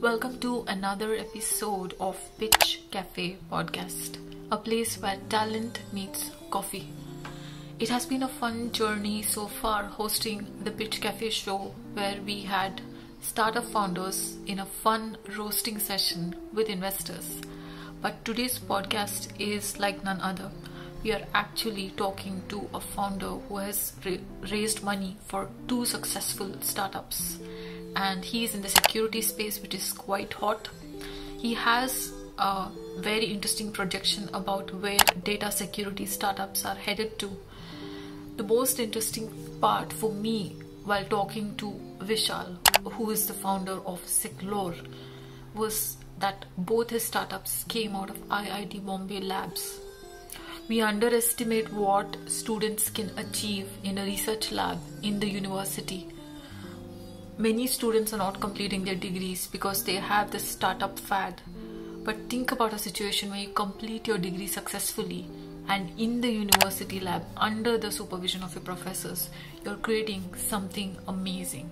Welcome to another episode of Pitch Cafe podcast, a place where talent meets coffee. It has been a fun journey so far hosting the Pitch Cafe show where we had startup founders in a fun roasting session with investors. But today's podcast is like none other. We are actually talking to a founder who has ra- raised money for two successful startups and he is in the security space which is quite hot. He has a very interesting projection about where data security startups are headed to. The most interesting part for me while talking to vishal who is the founder of seclore was that both his startups came out of iit bombay labs. We underestimate what students can achieve in a research lab in the university many students are not completing their degrees because they have this startup fad. But think about a situation where you complete your degree successfully and in the university lab, under the supervision of your professors, you're creating something amazing.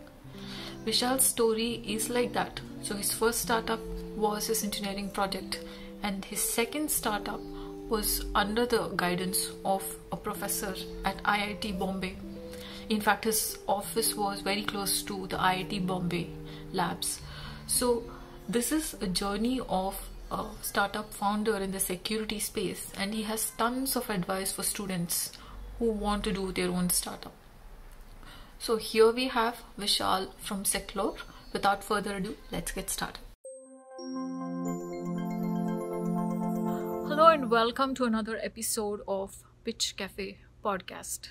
Vishal's story is like that. So, his first startup was his engineering project, and his second startup was under the guidance of a professor at IIT Bombay in fact, his office was very close to the IIT Bombay labs. So, this is a journey of a startup founder in the security space, and he has tons of advice for students who want to do their own startup. So, here we have Vishal from Seclore. Without further ado, let's get started. Hello, and welcome to another episode of Pitch Cafe podcast.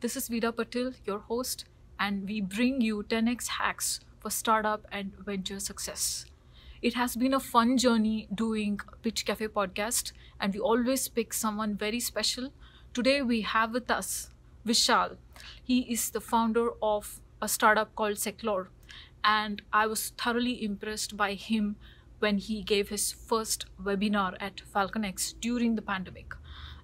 This is Vida Patil, your host, and we bring you 10x hacks for startup and venture success. It has been a fun journey doing Pitch Cafe podcast, and we always pick someone very special. Today we have with us Vishal. He is the founder of a startup called Seclore, and I was thoroughly impressed by him when he gave his first webinar at FalconX during the pandemic.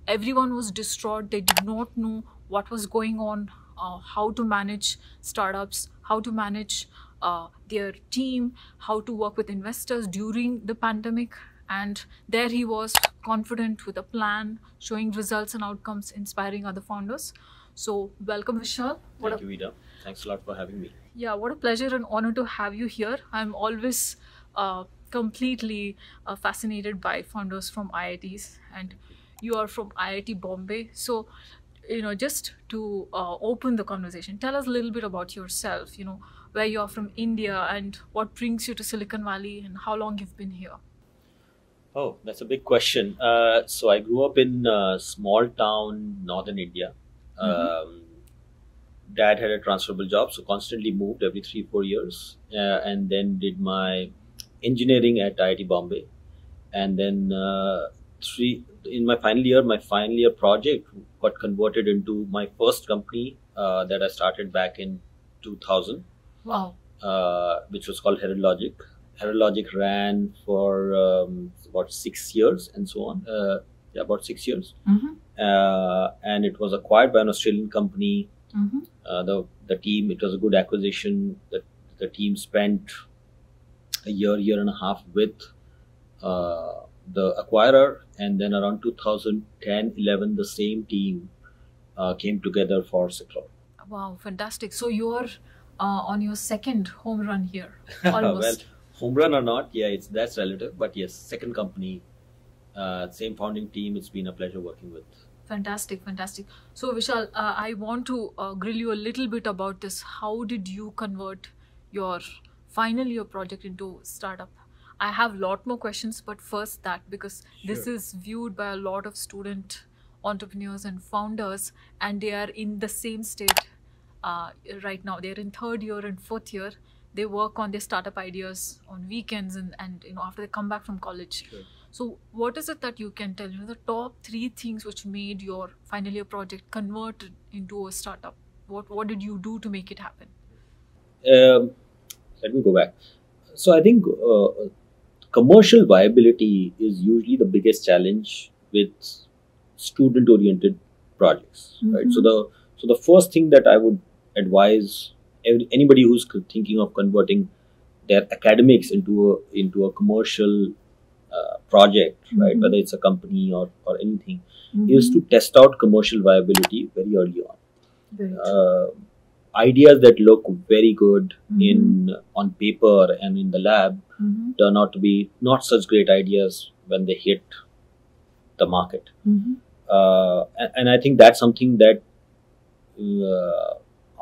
Everyone was distraught. They did not know what was going on, uh, how to manage startups, how to manage uh, their team, how to work with investors during the pandemic. And there he was, confident with a plan, showing results and outcomes, inspiring other founders. So, welcome, Vishal. What Thank a, you, Vida. Thanks a lot for having me. Yeah, what a pleasure and honor to have you here. I'm always uh, completely uh, fascinated by founders from IITs, and you are from IIT Bombay. So, you know just to uh, open the conversation. Tell us a little bit about yourself you know where you are from india and what brings you to silicon valley and how long you've been here. Oh that's a big question. Uh, so i grew up in a small town northern india. Mm-hmm. um, dad had a transferable job so constantly moved every three four years. Uh, and then did my engineering at iit bombay. And then uh, three in my final year, my final year project got converted into my first company uh, that I started back in 2000. Wow. Uh, which was called Herald Logic. Herald Logic ran for um, about six years and so on. Uh, yeah, about six years. Mm-hmm. Uh, and it was acquired by an Australian company. Mm-hmm. Uh, the the team it was a good acquisition. The the team spent a year, year and a half with uh, the acquirer, and then around 2010 11, the same team uh, came together for Seclore. Wow, fantastic. So you're uh, on your second home run here, almost. well, home run or not, yeah, it's that's relative, but yes, second company, uh, same founding team. It's been a pleasure working with. Fantastic, fantastic. So Vishal, uh, I want to uh, grill you a little bit about this. How did you convert your final year project into startup? I have a lot more questions, but first that because sure. this is viewed by a lot of student entrepreneurs and founders, and they are in the same state uh, right now. They're in third year and fourth year. They work on their startup ideas on weekends and, and you know after they come back from college. Sure. So, what is it that you can tell? You know, the top three things which made your final year project convert into a startup. What what did you do to make it happen? Um, let me go back. So, I think uh, commercial viability is usually the biggest challenge with student oriented projects mm-hmm. right so the so the first thing that i would advise anybody who's thinking of converting their academics into a into a commercial uh, project, right? Mhm. Whether it's a company or or anything, Mhm. is to test out commercial viability very early on. Very. Uh, ideas that look very good Mhm. in on paper and in the lab Mhm. turn out to be not such great ideas when they hit the market. Mhm. Uh, and, and I think that's something that uh,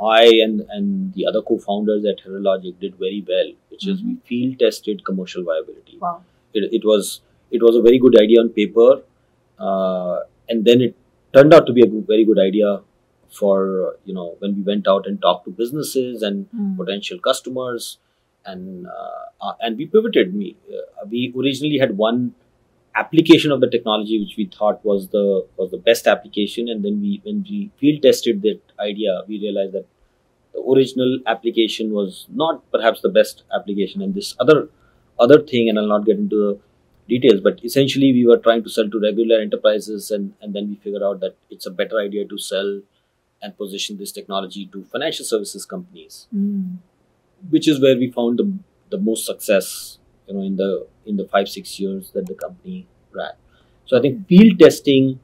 I and, and the other co-founders at Herald Logic did very well, which is we field tested commercial viability. Wow. It, it was it was a very good idea on paper, uh, and then it turned out to be a very good idea for you know when we went out and talked to businesses and Mm. potential customers and uh, uh, and we pivoted. We uh, we originally had one application of the technology which we thought was the was the best application. And then we when we field tested that idea we realized that the original application was not perhaps the best application. And this other other thing and I'll not get into the details but essentially we were trying to sell to regular enterprises and and then we figured out that it's a better idea to sell and position this technology to financial services companies Mm. which is where we found the, the most success you know in the in the five six years that the company ran so i think field testing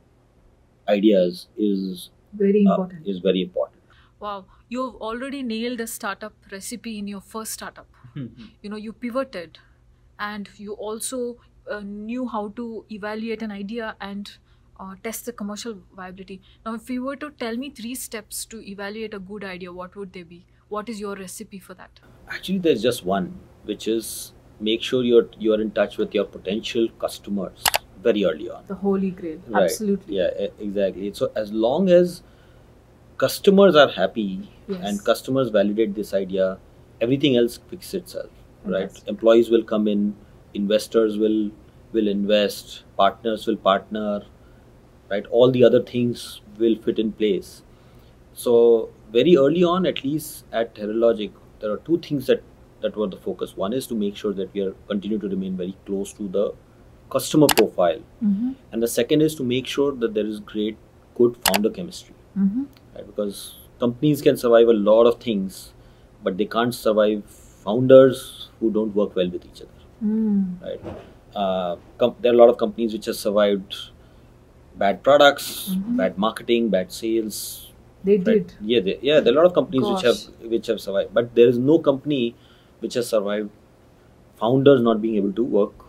ideas is Very uh, important. is very important Wow, you've already nailed a startup recipe in your first startup. You know, you pivoted and you also uh, knew how to evaluate an idea and uh, test the commercial viability. Now, if you were to tell me three steps to evaluate a good idea, what would they be? What is your recipe for that? actually there's just one which is make sure you're you're in touch with your potential customers very early on The holy grail. Right. Absolutely. yeah exactly so as long as customers are happy Yes. and customers validate this idea everything else fixes itself right Fantastic. employees will come in investors will will invest partners will partner right? All the other things will fit in place. So very early on at least at Herald Logic there are two things that that were the focus. One is to make sure that we are continue to remain very close to the customer profile. Mm-hmm. and the second is to make sure that there is great good founder chemistry. Mm-hmm. right? Because companies can survive a lot of things but they can't survive founders who don't work well with each other. Mm. right? Uh, com- there are a lot of companies which have survived bad products Mhm. bad marketing bad sales They right? did. yeah they, yeah there are a lot of companies which have which have survived but there is no company which has survived founders not being able to work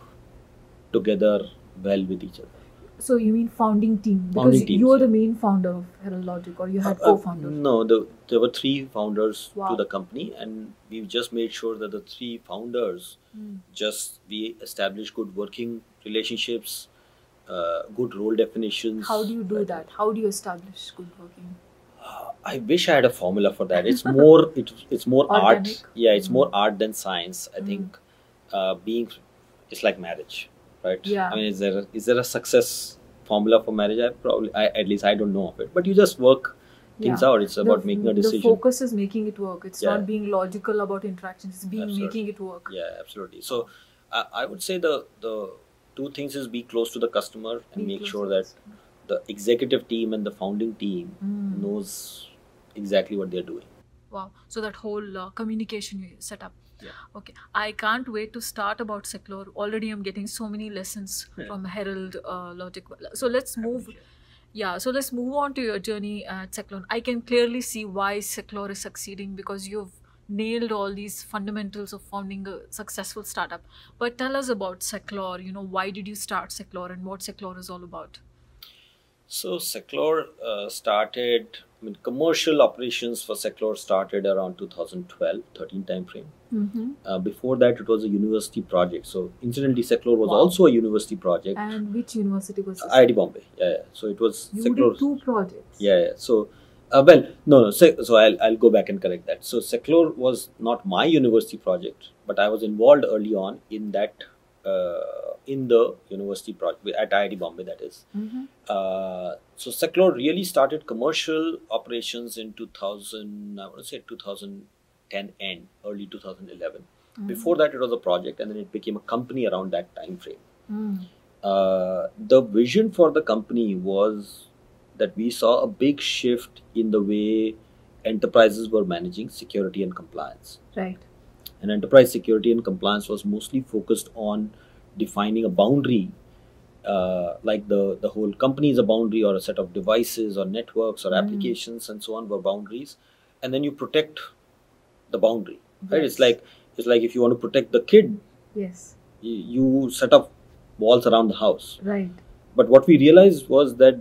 together well with each other So you mean founding team? Because Founding teams, you were yeah. the main founder of Herald Logic, or you had Uh, uh, co-founders. No, the, there were three founders Wow. to the company, and we've just made sure that the three founders Mm. just we established good working relationships, uh, good role definitions. How do you do that? How do you establish good working? I wish I had a formula for that. It's more it, it's more Organic? art. Yeah, it's Mm. more art than science. I Mm. think uh, being it's like marriage, right? Yeah. I mean, is there a, is there a success formula for marriage? I probably I, at least I don't know of it. But you just work things Yeah. out. It's about the, making a decision. The focus is making it work. It's Yeah. not being logical about interactions. It's being Absolutely. making it work. Yeah, absolutely. So I I would say the the two things is be close to the customer and Be make sure that the executive team and the founding team Mm. knows exactly what they're doing. Wow. So that whole uh, communication you set up. Yeah. Okay. I can't wait to start about Seclore. Already I'm getting so many lessons Yeah. from Herald uh, Logic. So let's move. Yeah, so let's move on to your journey at Seclore. I can clearly see why Seclore is succeeding because you've nailed all these fundamentals of founding a successful startup. But tell us about Seclore. You know, why did you start Seclore and what Seclore is all about? So Seclore uh, started. I mean, commercial operations for Seclore started around 2012, 13 time frame. Mm-hmm. Uh, before that, it was a university project. So incidentally, Seclore was Wow. also a university project. And which university was this? IIT Bombay. Yeah, yeah. So it was you Seclore. did two projects. Yeah, yeah. So, uh, well, no, no. So, so I'll, I'll go back and correct that. So, Seclore was not my university project, but I was involved early on in that, uh, in the university project at IIT Bombay, that is. Mm-hmm. Uh, so, Seclore really started commercial operations in 2000, I want to say 2010 end, early 2011. Mm-hmm. Before that, it was a project and then it became a company around that time frame Mm. uh, the vision for the company was that we saw a big shift in the way enterprises were managing security and compliance. Right. and enterprise security and compliance was mostly focused on defining a boundary uh, like the the whole company is a boundary or a set of devices or networks or Mm. applications and so on were boundaries and then you protect the boundary right it's like it's like if you want to protect the kid Yes. you, you set up walls around the house Right. but what we realized was that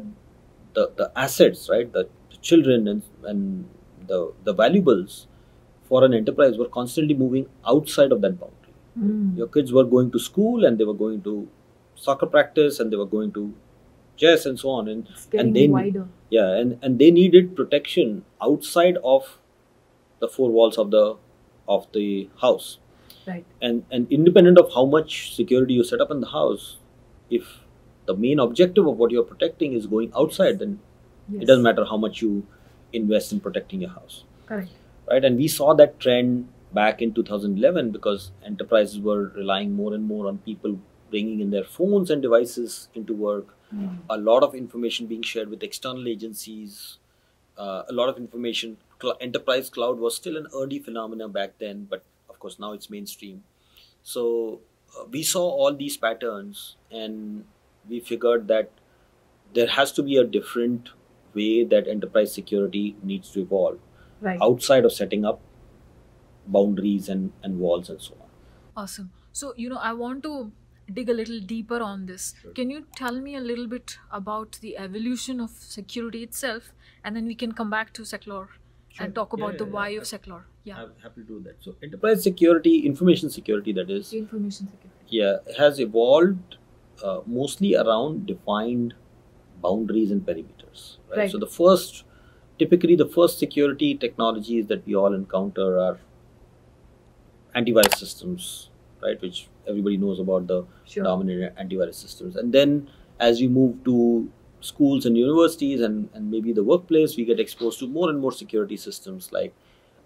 the, the assets right the, the children and, and the, the valuables for an enterprise were constantly moving outside of that boundary Mm. your kids were going to school and they were going to soccer practice and they were going to chess and so on and and then wider. yeah and, and they needed protection outside of the four walls of the of the house Right. and and independent of how much security you set up in the house if the main objective of what you're protecting is going outside then Yes. it doesn't matter how much you invest in protecting your house Correct. right and we saw that trend back in 2011 because enterprises were relying more and more on people bringing in their phones and devices into work Mm. a lot of information being shared with external agencies uh, a lot of information Cl- enterprise cloud was still an early phenomenon back then but of course now it's mainstream so uh, we saw all these patterns and we figured that there has to be a different way that enterprise security needs to evolve Right. outside of setting up boundaries and, and walls and so on Awesome. So, you know, I want to dig a little deeper on this. Sure. Can you tell me a little bit about the evolution of security itself? And then we can come back to Seclore Sure. and talk Yeah, about yeah, the yeah. why of Seclore. Yeah. i'm happy to do that so enterprise security information security that is Information security. yeah has evolved uh, mostly around defined boundaries and perimeters right? Right. so the first typically the first security technologies that we all encounter are antivirus systems right which everybody knows about the Sure. dominant antivirus systems and then as you move to schools and universities and, and maybe the workplace we get exposed to more and more security systems like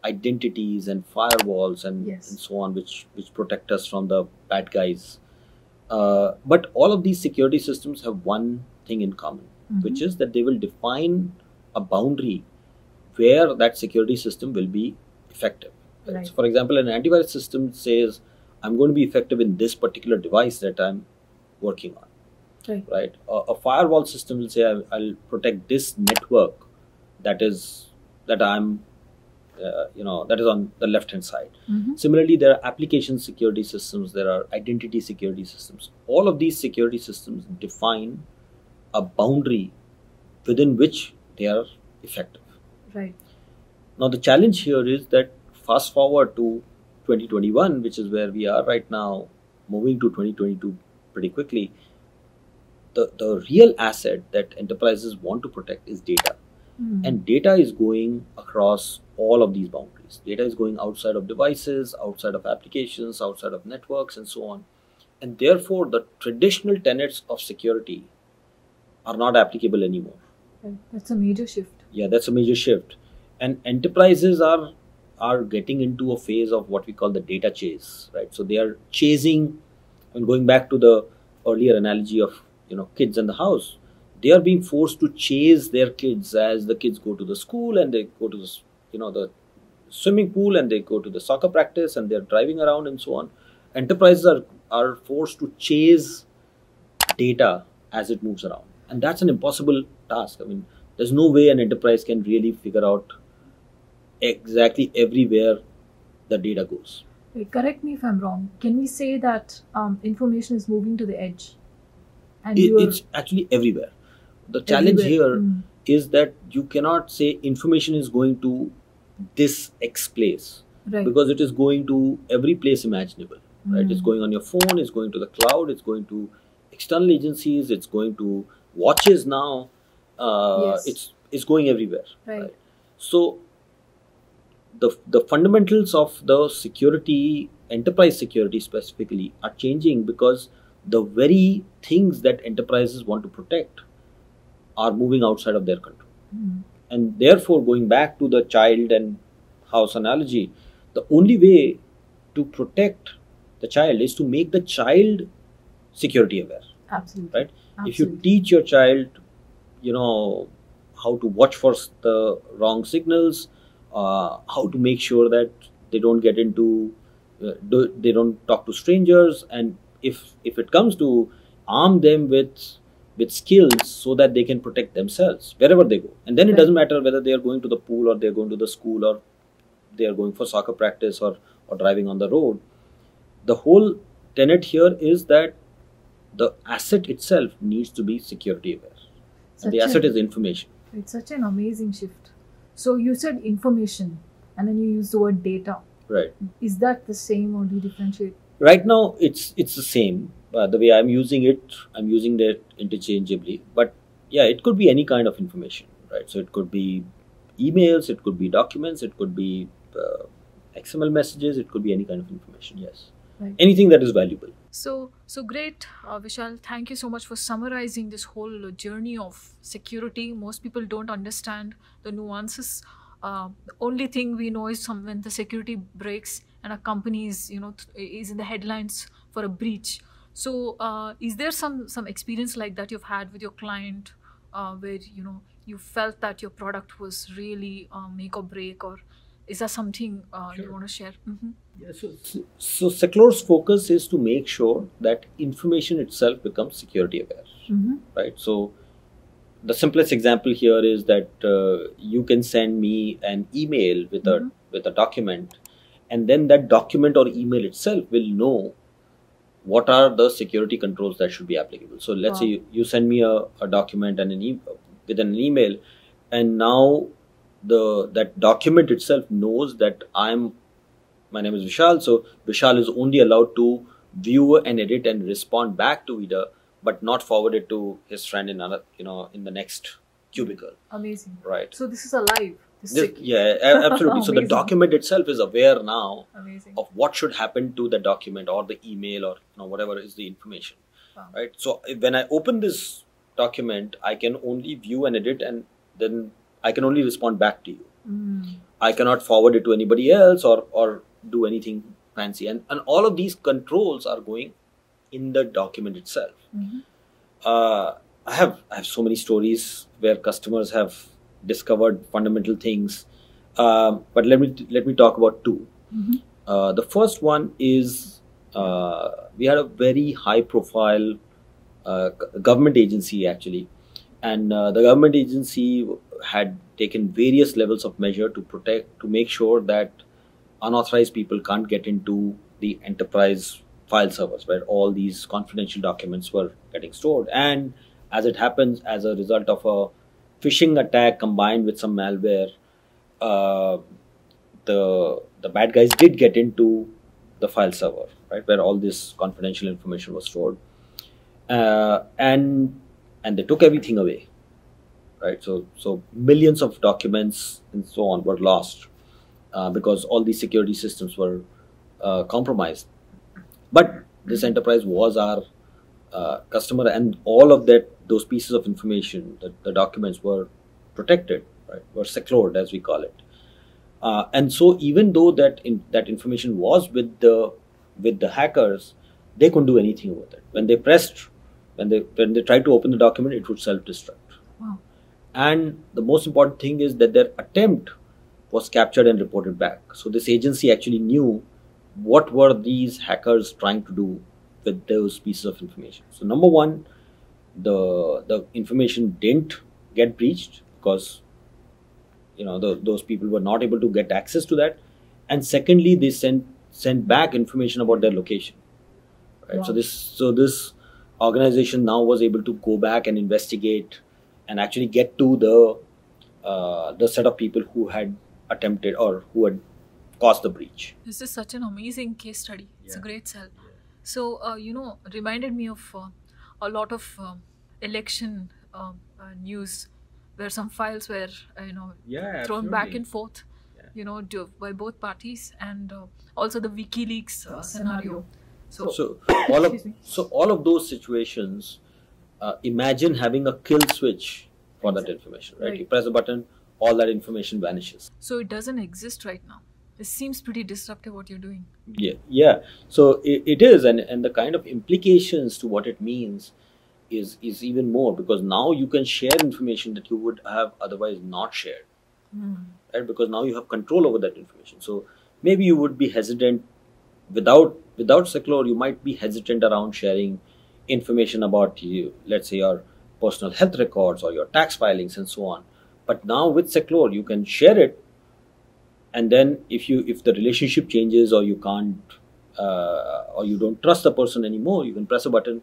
identities and firewalls and, Yes. and so on which which protect us from the bad guys uh, but all of these security systems have one thing in common Mhm. which is that they will define a boundary where that security system will be effective Right. so for example an antivirus system says i'm going to be effective in this particular device that i'm working on Right. right a, a firewall system will say I'll, I'll protect this network that is that i'm uh, you know that is on the left hand side Mhm. similarly there are application security systems there are identity security systems all of these security systems define a boundary within which they are effective Right. now the challenge here is that fast forward to 2021 which is where we are right now moving to 2022 pretty quickly the, the real asset that enterprises want to protect is data Mm. and data is going across all of these boundaries data is going outside of devices outside of applications outside of networks and so on and therefore the traditional tenets of security are not applicable anymore. That's a major shift. yeah that's a major shift and enterprises are are getting into a phase of what we call the data chase right so they are chasing and going back to the earlier analogy of you know kids in the house they are being forced to chase their kids as the kids go to the school and they go to the you know the swimming pool and they go to the soccer practice and they're driving around and so on enterprises are are forced to chase data as it moves around and that's an impossible task i mean there's no way an enterprise can really figure out exactly everywhere the data goes Wait, correct me if I'm wrong. Can we say that um, information is moving to the edge? And It- it's actually everywhere the challenge everywhere. here Mm. is that you cannot say information is going to this x place Right. because it is going to every place imaginable right it's Mm. going on your phone it's going to the cloud it's going to external agencies it's going to watches now uh, Yes. it's it's going everywhere Right. so the the fundamentals of the security enterprise security specifically are changing because the very things that enterprises want to protect are moving outside of their control Mm. and therefore going back to the child and house analogy the only way to protect the child is to make the child security aware Absolutely. right if you teach your child you know how to watch for the wrong signals uh, how to make sure that they don't get into uh, do, they don't talk to strangers and if if it comes to arm them with with skills so that they can protect themselves wherever they go. And then it doesn't matter whether they are going to the pool or they're going to the school or they are going for soccer practice or or driving on the road. The whole tenet here is that the asset itself needs to be security aware. And the asset a- is information. It's such an amazing shift. So you said information, and then you used the word data. right. Is that the same, or do you differentiate? right now it's it's the same uh, the way i'm using it i'm using that interchangeably but yeah it could be any kind of information right so it could be emails it could be documents it could be uh, xml messages it could be any kind of information yes Right. anything that is valuable So, so great, uh, Vishal. Thank you so much for summarizing this whole journey of security. Most people don't understand the nuances. Uh, the only thing we know is some, when the security breaks and a company is, you know, th- is in the headlines for a breach. So, uh, is there some some experience like that you've had with your client, uh, where you know you felt that your product was really uh, make or break, or is that something uh, you want to share? hmm Yeah, so, so Seclore's focus is to make sure that information itself becomes security aware, Mm-hmm. right? So, the simplest example here is that uh, you can send me an email with Mhm. a with a document, and then that document or email itself will know what are the security controls that should be applicable. So, let's say you, you send me a, a document and an e- with an email, and now the that document itself knows that I'm my name is Vishal. So Vishal is only allowed to view and edit and respond back to Vida, but not forward it to his friend in another, you know, in the next cubicle, Amazing. right? So this is alive. This- yeah, absolutely. so the document itself is aware now Amazing. of what should happen to the document or the email or you know whatever is the information, Wow. right? So when I open this document, I can only view and edit, and then I can only respond back to you. Mm. I cannot forward it to anybody else or or do anything fancy. And and all of these controls are going in the document itself. Mhm. Uh, I have I have so many stories where customers have discovered fundamental things. Um, but let me let me talk about two. Mhm. Uh, the first one is uh, we had a very high profile uh, government agency actually, and uh, the government agency had taken various levels of measure to protect to make sure that unauthorized people can't get into the enterprise file servers where all these confidential documents were getting stored and as it happens as a result of a phishing attack combined with some malware uh, the the bad guys did get into the file server right where all this confidential information was stored. Uh, and and they took everything away right? So so millions of documents and so on were lost uh, because all these security systems were uh, compromised. But this enterprise was our uh, customer and all of that those pieces of information the, the documents were protected right? Were secured as we call it. Uh, and so even though that in, that information was with the with the hackers they couldn't do anything with it. When they pressed when they when they tried to open the document it would self-destruct. Wow. and the most important thing is that their attempt was captured and reported back. So this agency actually knew what were these hackers trying to do with those pieces of information. So number one the the information didn't get breached because you know the, those people were not able to get access to that. And secondly they sent sent back information about their location right? So this so this organization now was able to go back and investigate and actually get to the uh, the set of people who had attempted or who had caused the breach. This is such an amazing case study. It's a great sell. So, uh, you know, reminded me of uh, a lot of um election um, uh, news where some files were, uh, you know, yeah thrown back and forth, Yeah. you know, do, by both parties, and uh, also the WikiLeaks uh, scenario. So, so all of so all of those situations uh, imagine having a kill switch for that information right? Right. you press a button all that information vanishes so it doesn't exist right now. It seems pretty disruptive what you're doing. yeah yeah. So it, it is and and the kind of implications to what it means is is even more because now you can share information that you would have otherwise not shared. Hmm. Right? Because now you have control over that information. So maybe you would be hesitant without without Seclore, you might be hesitant around sharing information about you, let's say your personal health records or your tax filings and so on. But now with Seclore, you can share it, and then if you if the relationship changes or you can't uh, or you don't trust the person anymore, you can press a button,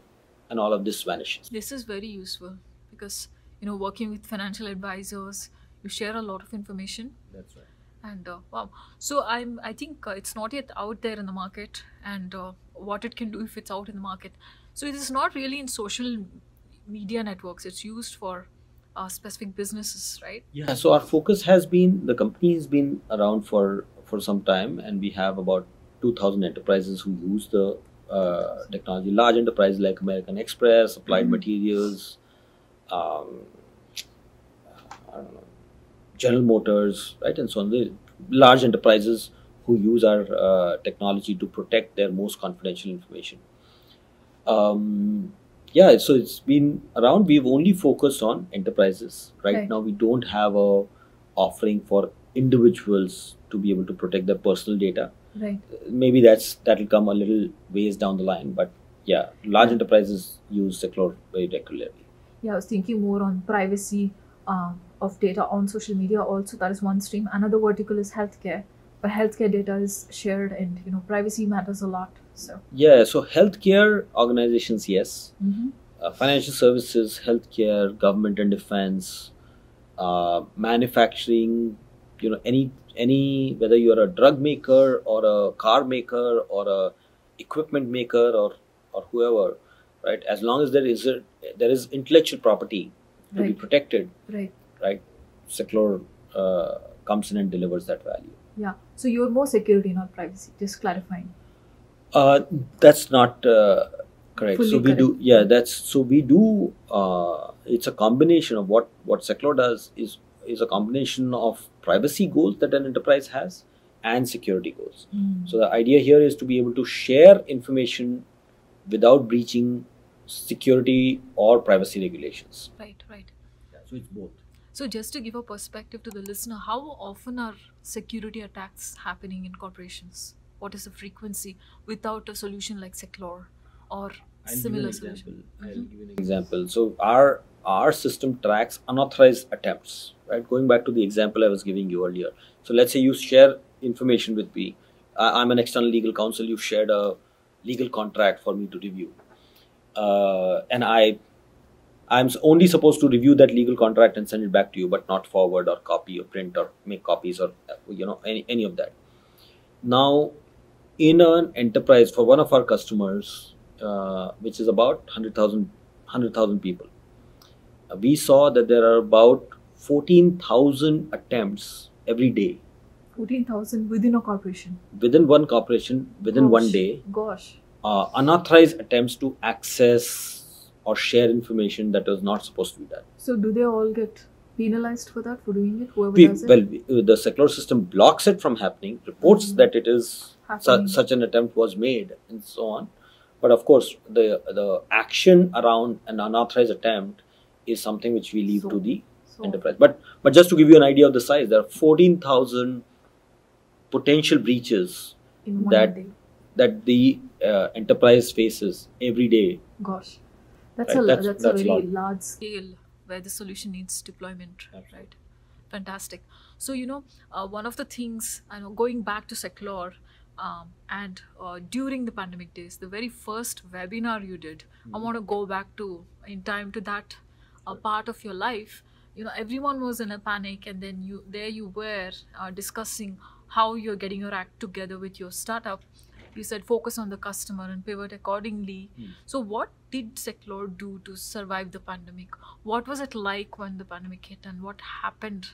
and all of this vanishes. This is very useful because you know working with financial advisors, you share a lot of information That's right. and uh, wow so i'm i think uh, it's not yet out there in the market and uh, what it can do if it's out in the market so it is not really in social media networks it's used for uh, specific businesses right Yeah. So our focus has been the company has been around for for some time, and we have about two thousand enterprises who use the uh, technology. Large enterprises like American Express, Applied Mhm. Materials, um, I don't know, General Motors, right, and so on. The large enterprises who use our uh, technology to protect their most confidential information. Um, yeah, so it's been around. We've only focused on enterprises. Right, Right. now, we don't have a offering for individuals to be able to protect their personal data. Right. Maybe that's that'll come a little ways down the line. But yeah, large Yeah. enterprises use Seclore very regularly. Yeah, I was thinking more on privacy uh, of data on social media. Also, that is one stream. Another vertical is healthcare, healthcare data is shared, and you know, privacy matters a lot. So, Yeah, so healthcare organizations, yes. Mhm. Uh, financial services, healthcare, government and defense, uh, manufacturing, you know, any any whether you're a drug maker or a car maker or a equipment maker or or whoever, right? As long as there is a there is intellectual property to be protected, right. right? Seclore uh, comes in and delivers that value. Yeah. So you're more security, not privacy. Just clarifying. Uh, that's not uh, correct. Fully so we do, yeah. That's so we do. Uh, it's a combination of what what Seclore does is is a combination of privacy goals that an enterprise has and security goals. So the idea here is to be able to share information without breaching security or privacy regulations. right right Yeah, so it's both. So just to give a perspective to the listener how often are security attacks happening in corporations what is the frequency without a solution like seclore or I'll similar solution example. I'll give you an example. So our our system tracks unauthorized attempts. Right, going back to the example I was giving you earlier. So let's say you share information with me. I, I'm an external legal counsel. You've shared a legal contract for me to review, uh, and I. I'm only supposed to review that legal contract and send it back to you, but not forward or copy or print or make copies or uh, you know any any of that. Now, in an enterprise for one of our customers, uh, which is about 100,000 100,000 people, uh, we saw that there are about 14,000 attempts every day Fourteen thousand within a corporation. within one corporation within one day, Gosh. uh, unauthorized attempts to access or share information that was not supposed to be done. So do they all get penalized for that for doing it? Whoever does it. well, we- the Seclore system blocks it from happening, reports Mhm. that it is Happening. such, an attempt was made, and so on. But of course, the the action around an unauthorized attempt is something which we leave So- to the So- enterprise. But but just to give you an idea of the size, there are fourteen thousand potential breaches in one that- day. that the uh, enterprise faces every day. Gosh, that's Right, a that's- that's, that's a very lot. large. scale where the solution needs deployment Absolutely. right fantastic so you know uh, one of the things i know going back to seclore um, and uh, during the pandemic days the very first webinar you did i want to go back to in time to that uh, part of your life you know everyone was in a panic and then you there you were uh, discussing how you're getting your act together with your startup you said focus on the customer and pivot accordingly Hmm. so what did seclore do to survive the pandemic what was it like when the pandemic hit and what happened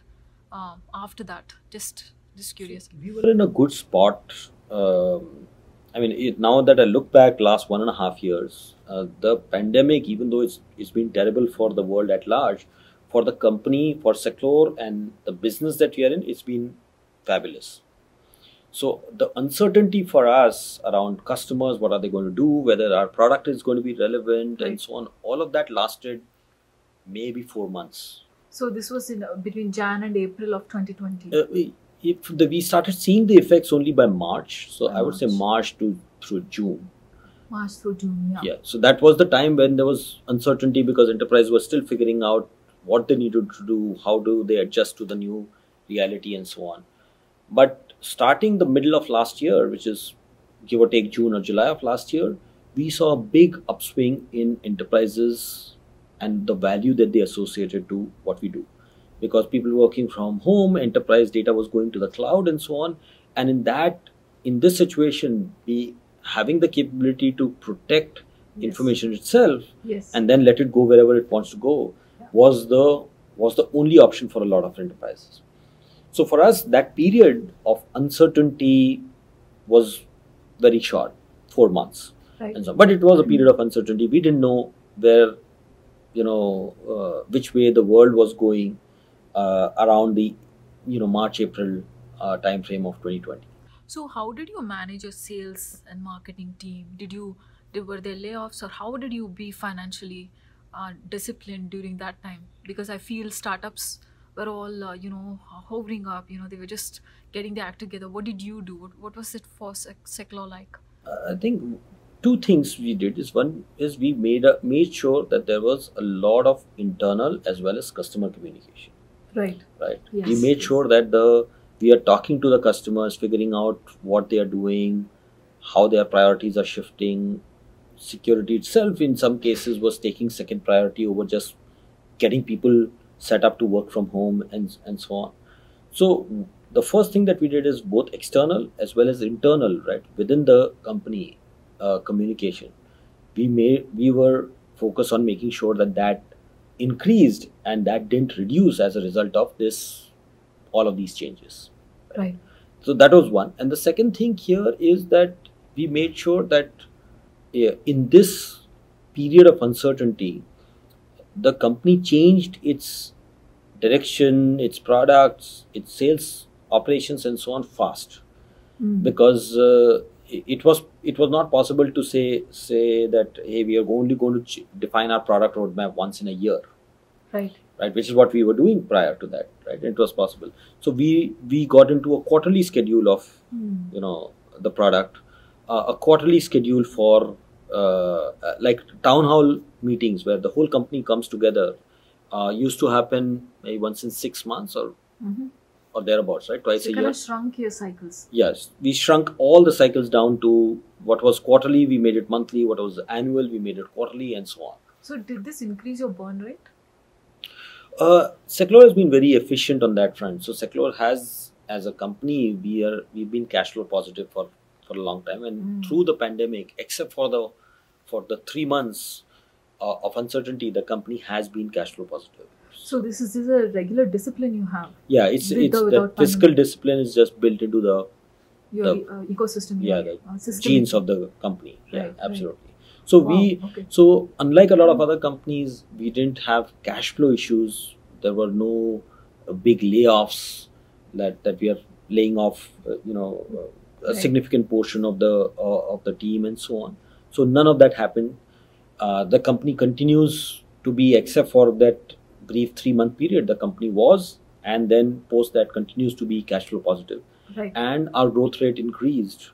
um, after that just just curious We were in a good spot. Um, I mean, it, now that I look back, last one and a half years, uh, the pandemic, even though it's it's been terrible for the world at large, for the company, for Seclore, and the business that we are in, it's been fabulous. So the uncertainty for us around customers, what are they going to do, whether our product is going to be relevant, and so on, all of that lasted maybe four months. So this was in uh, between Jan and April of 2020. Uh, if the, we started seeing the effects only by March. So By I would say March. March to through June. March through June. Yeah. Yeah. So that was the time when there was uncertainty because enterprise was still figuring out what they needed to do, how do they adjust to the new reality, and so on. But starting the middle of last year, which is give or take June or July of last year, we saw a big upswing in enterprises and the value that they associated to what we do. Because people working from home, enterprise data was going to the cloud and so on. And in that, in this situation, we having the capability to protect Yes. information itself Yes. and then let it go wherever it wants to go Yeah. was the was the only option for a lot of enterprises. So for us, that period of uncertainty was very short, four months, right. and so. But it was a period of uncertainty. We didn't know where, you know, uh, which way the world was going uh, around the, you know, March April uh, time frame of 2020. So, how did you manage your sales and marketing team? Did you were there layoffs, or how did you be financially uh, disciplined during that time? Because I feel startups were all uh, you know hovering up. You know, they were just getting their act together. What did you do? What, what was it for Sec- Seclore like? I think two things we did is one is we made a, made sure that there was a lot of internal as well as customer communication Right. right Yes, we made sure that the we are talking to the customers figuring out what they are doing how their priorities are shifting security itself in some cases was taking second priority over just getting people set up to work from home and and so on. So the first thing that we did is both external as well as internal right within the company uh, communication. We made we were focused on making sure that that increased and that didn't reduce as a result of this all of these changes. Right. so that was one. And the second thing here is that we made sure that in this period of uncertainty the company changed its direction its products its sales operations and so on fast Mm. because uh, it was it was not possible to say say that hey we are only going to ch- define our product roadmap once in a year Right. right which is what we were doing prior to that right it was possible so we we got into a quarterly schedule of Mm. you know the product uh, a quarterly schedule for uh, like town hall meetings where the whole company comes together uh, used to happen maybe once in six months or Mm-hmm. or thereabouts right twice So a kind year of shrunk your cycles. yes we shrunk all the cycles down to what was quarterly we made it monthly what was annual we made it quarterly and so on So did this increase your burn rate? Uh, Seclore has been very efficient on that front. So Seclore has, as a company, we are we've been cash flow positive for for a long time, and Mm. through the pandemic, except for the for the three months uh, of uncertainty, the company has been cash flow positive. So this is, this is a regular discipline you have. Yeah, it's With it's the fiscal discipline is just built into the Your The- uh, ecosystem. yeah, the uh, genes of the company. Yeah, Right, right. absolutely. So Wow, we okay. So, unlike a lot of other companies, we didn't have cash flow issues. There were no uh, big layoffs that, that we are laying off, uh, you know, uh, a Right. significant portion of the uh, of the team and so on. So none of that happened. Uh, the company continues to be, except for that brief three month period, the company was, and then post that continues to be cash flow positive, Right. and our growth rate increased.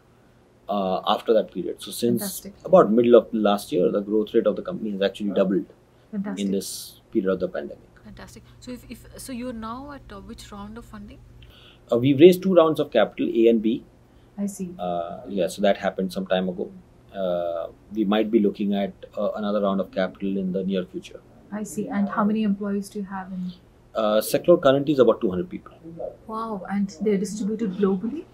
Uh, after that period, so since Fantastic. about middle of last year, the growth rate of the company has actually doubled Fantastic. in this period of the pandemic. Fantastic. So, if, if so, you're now at uh, which round of funding? Uh, we've raised two rounds of capital, A and B. I see. Uh, yeah, so that happened some time ago. Uh, we might be looking at uh, another round of capital in the near future. I see. And how many employees do you have in? Uh, Seclore currently is about 200 people. Wow. And they're distributed globally.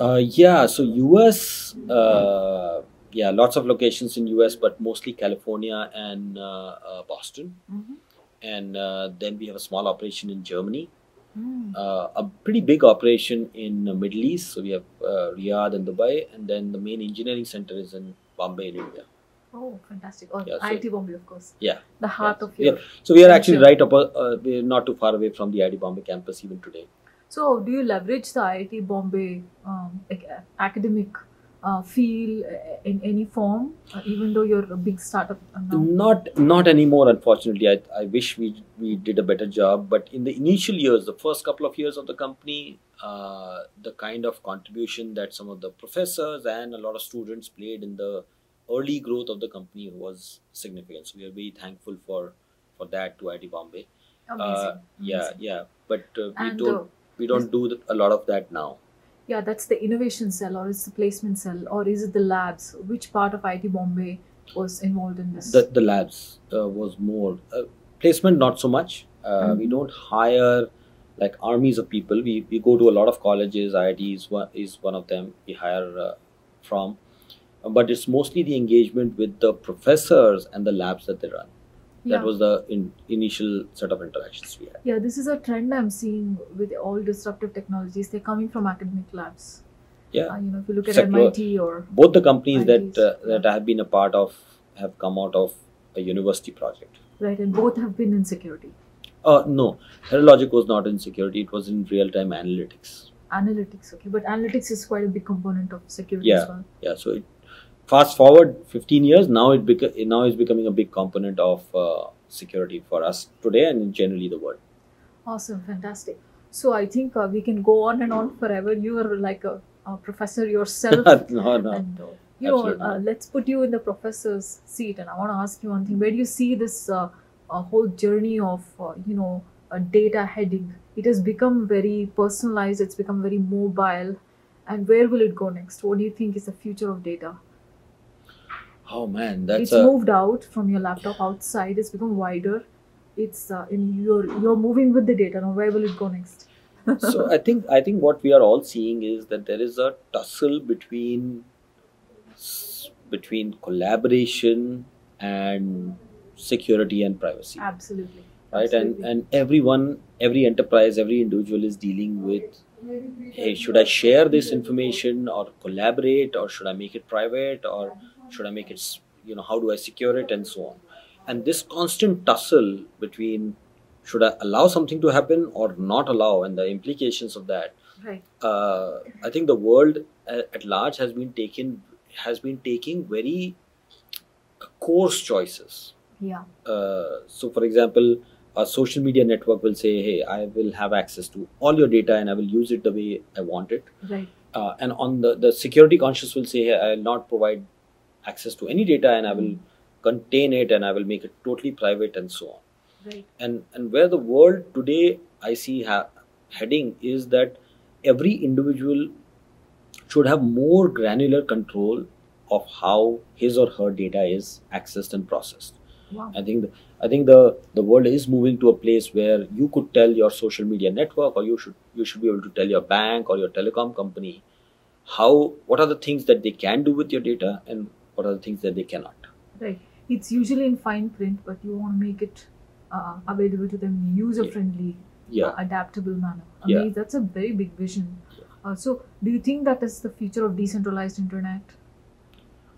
Uh, yeah, so US, uh, yeah, lots of locations in US, but mostly California and uh, uh, Boston. Mm-hmm. And uh, then we have a small operation in Germany. Mm. uh, a pretty big operation in the Middle East. So we have uh, Riyadh and Dubai, and then the main engineering center is in Bombay, in India. Oh, fantastic. Or Yeah, so- IIT Bombay, of course. Yeah. The heart Yeah. of your. So we are actually right up. Uh, we're not too far away from the IIT Bombay campus even today. So, do you leverage the IIT Bombay um, ac- academic uh, feel uh, in any form, uh, even though you're a big startup now? Not not anymore, unfortunately. I, I wish we we did a better job. But in the initial years, the first couple of years of the company, uh, the kind of contribution that some of the professors and a lot of students played in the early growth of the company was significant. So we are very thankful for for that to IIT Bombay. Amazing. Uh, yeah, amazing. yeah. But uh, we And, don't we don't do a lot of that now. Yeah, that's the innovation cell, or is the placement cell, or is it the labs? Which part of IIT Bombay was involved in this? the the labs uh, was more uh, placement not so much uh, we Mhm. don't hire like armies of people we, we go to a lot of colleges iit is one, is one of them we hire uh, from but it's mostly the engagement with the professors and the labs that they run yeah. that was the in, initial set of interactions we had yeah, this is a trend I'm seeing with all disruptive technologies. They're coming from academic labs. yeah Uh, you know, if you look at MIT or both the companies that uh, that. I have been a part of have come out of a university project right, and both have been in security. uh, no Herald Logic was not in security it was in real-time analytics Analytics, okay, but analytics is quite a big component of security Yeah. as well. yeah so it, fast forward 15 years now it beca- now is becoming a big component of uh, security for us today and generally the world. Awesome, fantastic. So I think uh, we can go on and on forever. You are like a, a professor yourself. no no and uh, you know uh, let's put you in the professor's seat and i want to ask you one thing. Where do you see this uh, uh, whole journey of uh, you know data heading? It has become very personalized it's become very mobile. And where will it go next? What do you think is the future of data oh man that's it's a moved out from your laptop outside. It's become wider. It's uh, in you're you're moving with the data. Now where will it go next? So i think i think what we are all seeing is that there is a tussle between between collaboration and security and privacy. Absolutely. Right? And and everyone every enterprise every individual is dealing with hey should i share this information or collaborate or should i make it private or should i make it you know how do i secure it and so on and this constant tussle between should i allow something to happen or not allow and the implications of that right uh, I think the world at large has been taken has been taking very coarse choices. yeah Uh, so, for example, a social media network will say, "Hey, I will have access to all your data and I will use it the way I want it." right Uh, and on the the security conscious will say, "Hey, I will not provide access to any data and I will contain it and I will make it totally private and so on." right. And and where the world today i see ha- heading is that every individual should have more granular control of how his or her data is accessed and processed. Wow. I think the, i think the the world is moving to a place where you could tell your social media network or you should you should be able to tell your bank or your telecom company how what are the things that they can do with your data and what are the things that they cannot Right. It's usually in fine print, but you want to make it uh, available to them in user-friendly, yeah uh, adaptable manner. I Yeah. mean, that's a very big vision. Uh, so, do you think that is the future of decentralized internet,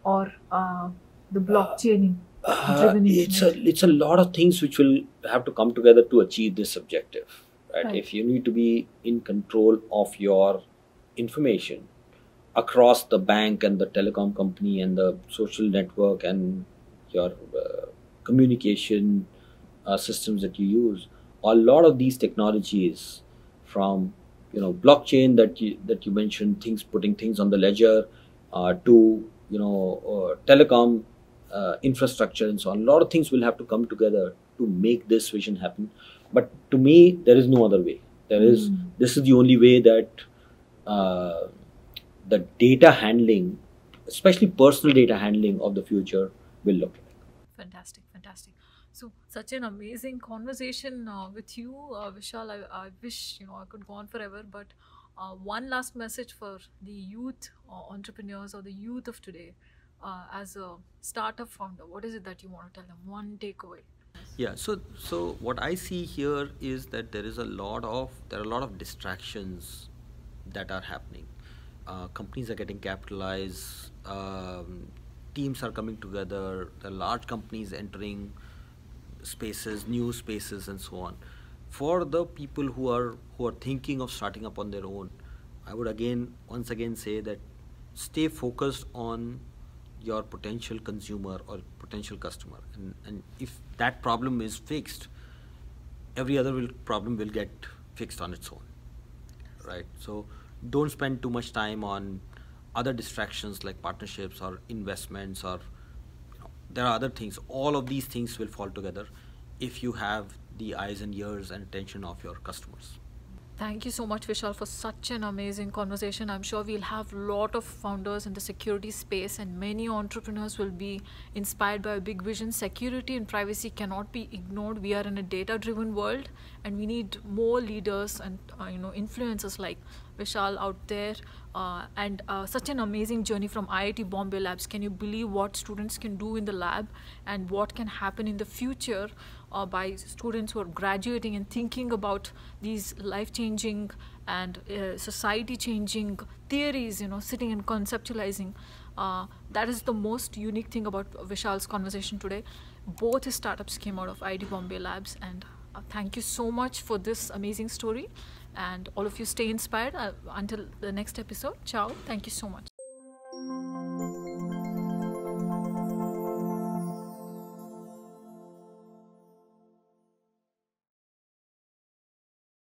or uh, the blockchain? Uh, driven it's a it's a lot of things which will have to come together to achieve this objective right? Right. if you need to be in control of your information across the bank and the telecom company and the social network and your uh, communication uh, systems that you use a lot of these technologies from you know blockchain that you that you mentioned things putting things on the ledger uh, to you know uh, telecom uh, infrastructure and so on. A lot of things will have to come together to make this vision happen. But to me, there is no other way. There is Mm. this is the only way that uh, the data handling, especially personal data handling of the future, will look like. Fantastic, fantastic. So, such an amazing conversation uh, with you, uh, Vishal. I, I wish you know I could go on forever, but uh, one last message for the youth uh, entrepreneurs or the youth of today, uh, as a startup founder. What is it that you want to tell them? One takeaway. Yeah, so so what I see here is that there is a lot of there are a lot of distractions that are happening. Uh, companies are getting capitalized. Um, teams are coming together. Are large companies entering spaces, new spaces, and so on. For the people who are who are thinking of starting up on their own, I would again once again say that stay focused on your potential consumer or potential customer and, and if that problem is fixed every other will, problem will get fixed on its own right so don't spend too much time on other distractions like partnerships or investments or there are other things all of these things will fall together if you have the eyes and ears and attention of your customers Thank you so much, Vishal, for such an amazing conversation. I'm sure we'll have a lot of founders in the security space, and many entrepreneurs will be inspired by a big vision. Security and privacy cannot be ignored. We are in a data-driven world, and we need more leaders and uh, you know influencers like Vishal out there. Uh, and uh, such an amazing journey from IIT Bombay Labs. Can you believe what students can do in the lab and what can happen in the future? uh, by students who are graduating and thinking about these life-changing and uh, society-changing theories, you know, sitting and conceptualizing. Uh, that is the most unique thing about Vishal's conversation today. Both his startups came out of IIT Bombay Labs, and uh, thank you so much for this amazing story and all of you stay inspired uh, until the next episode. Ciao. Thank you so much.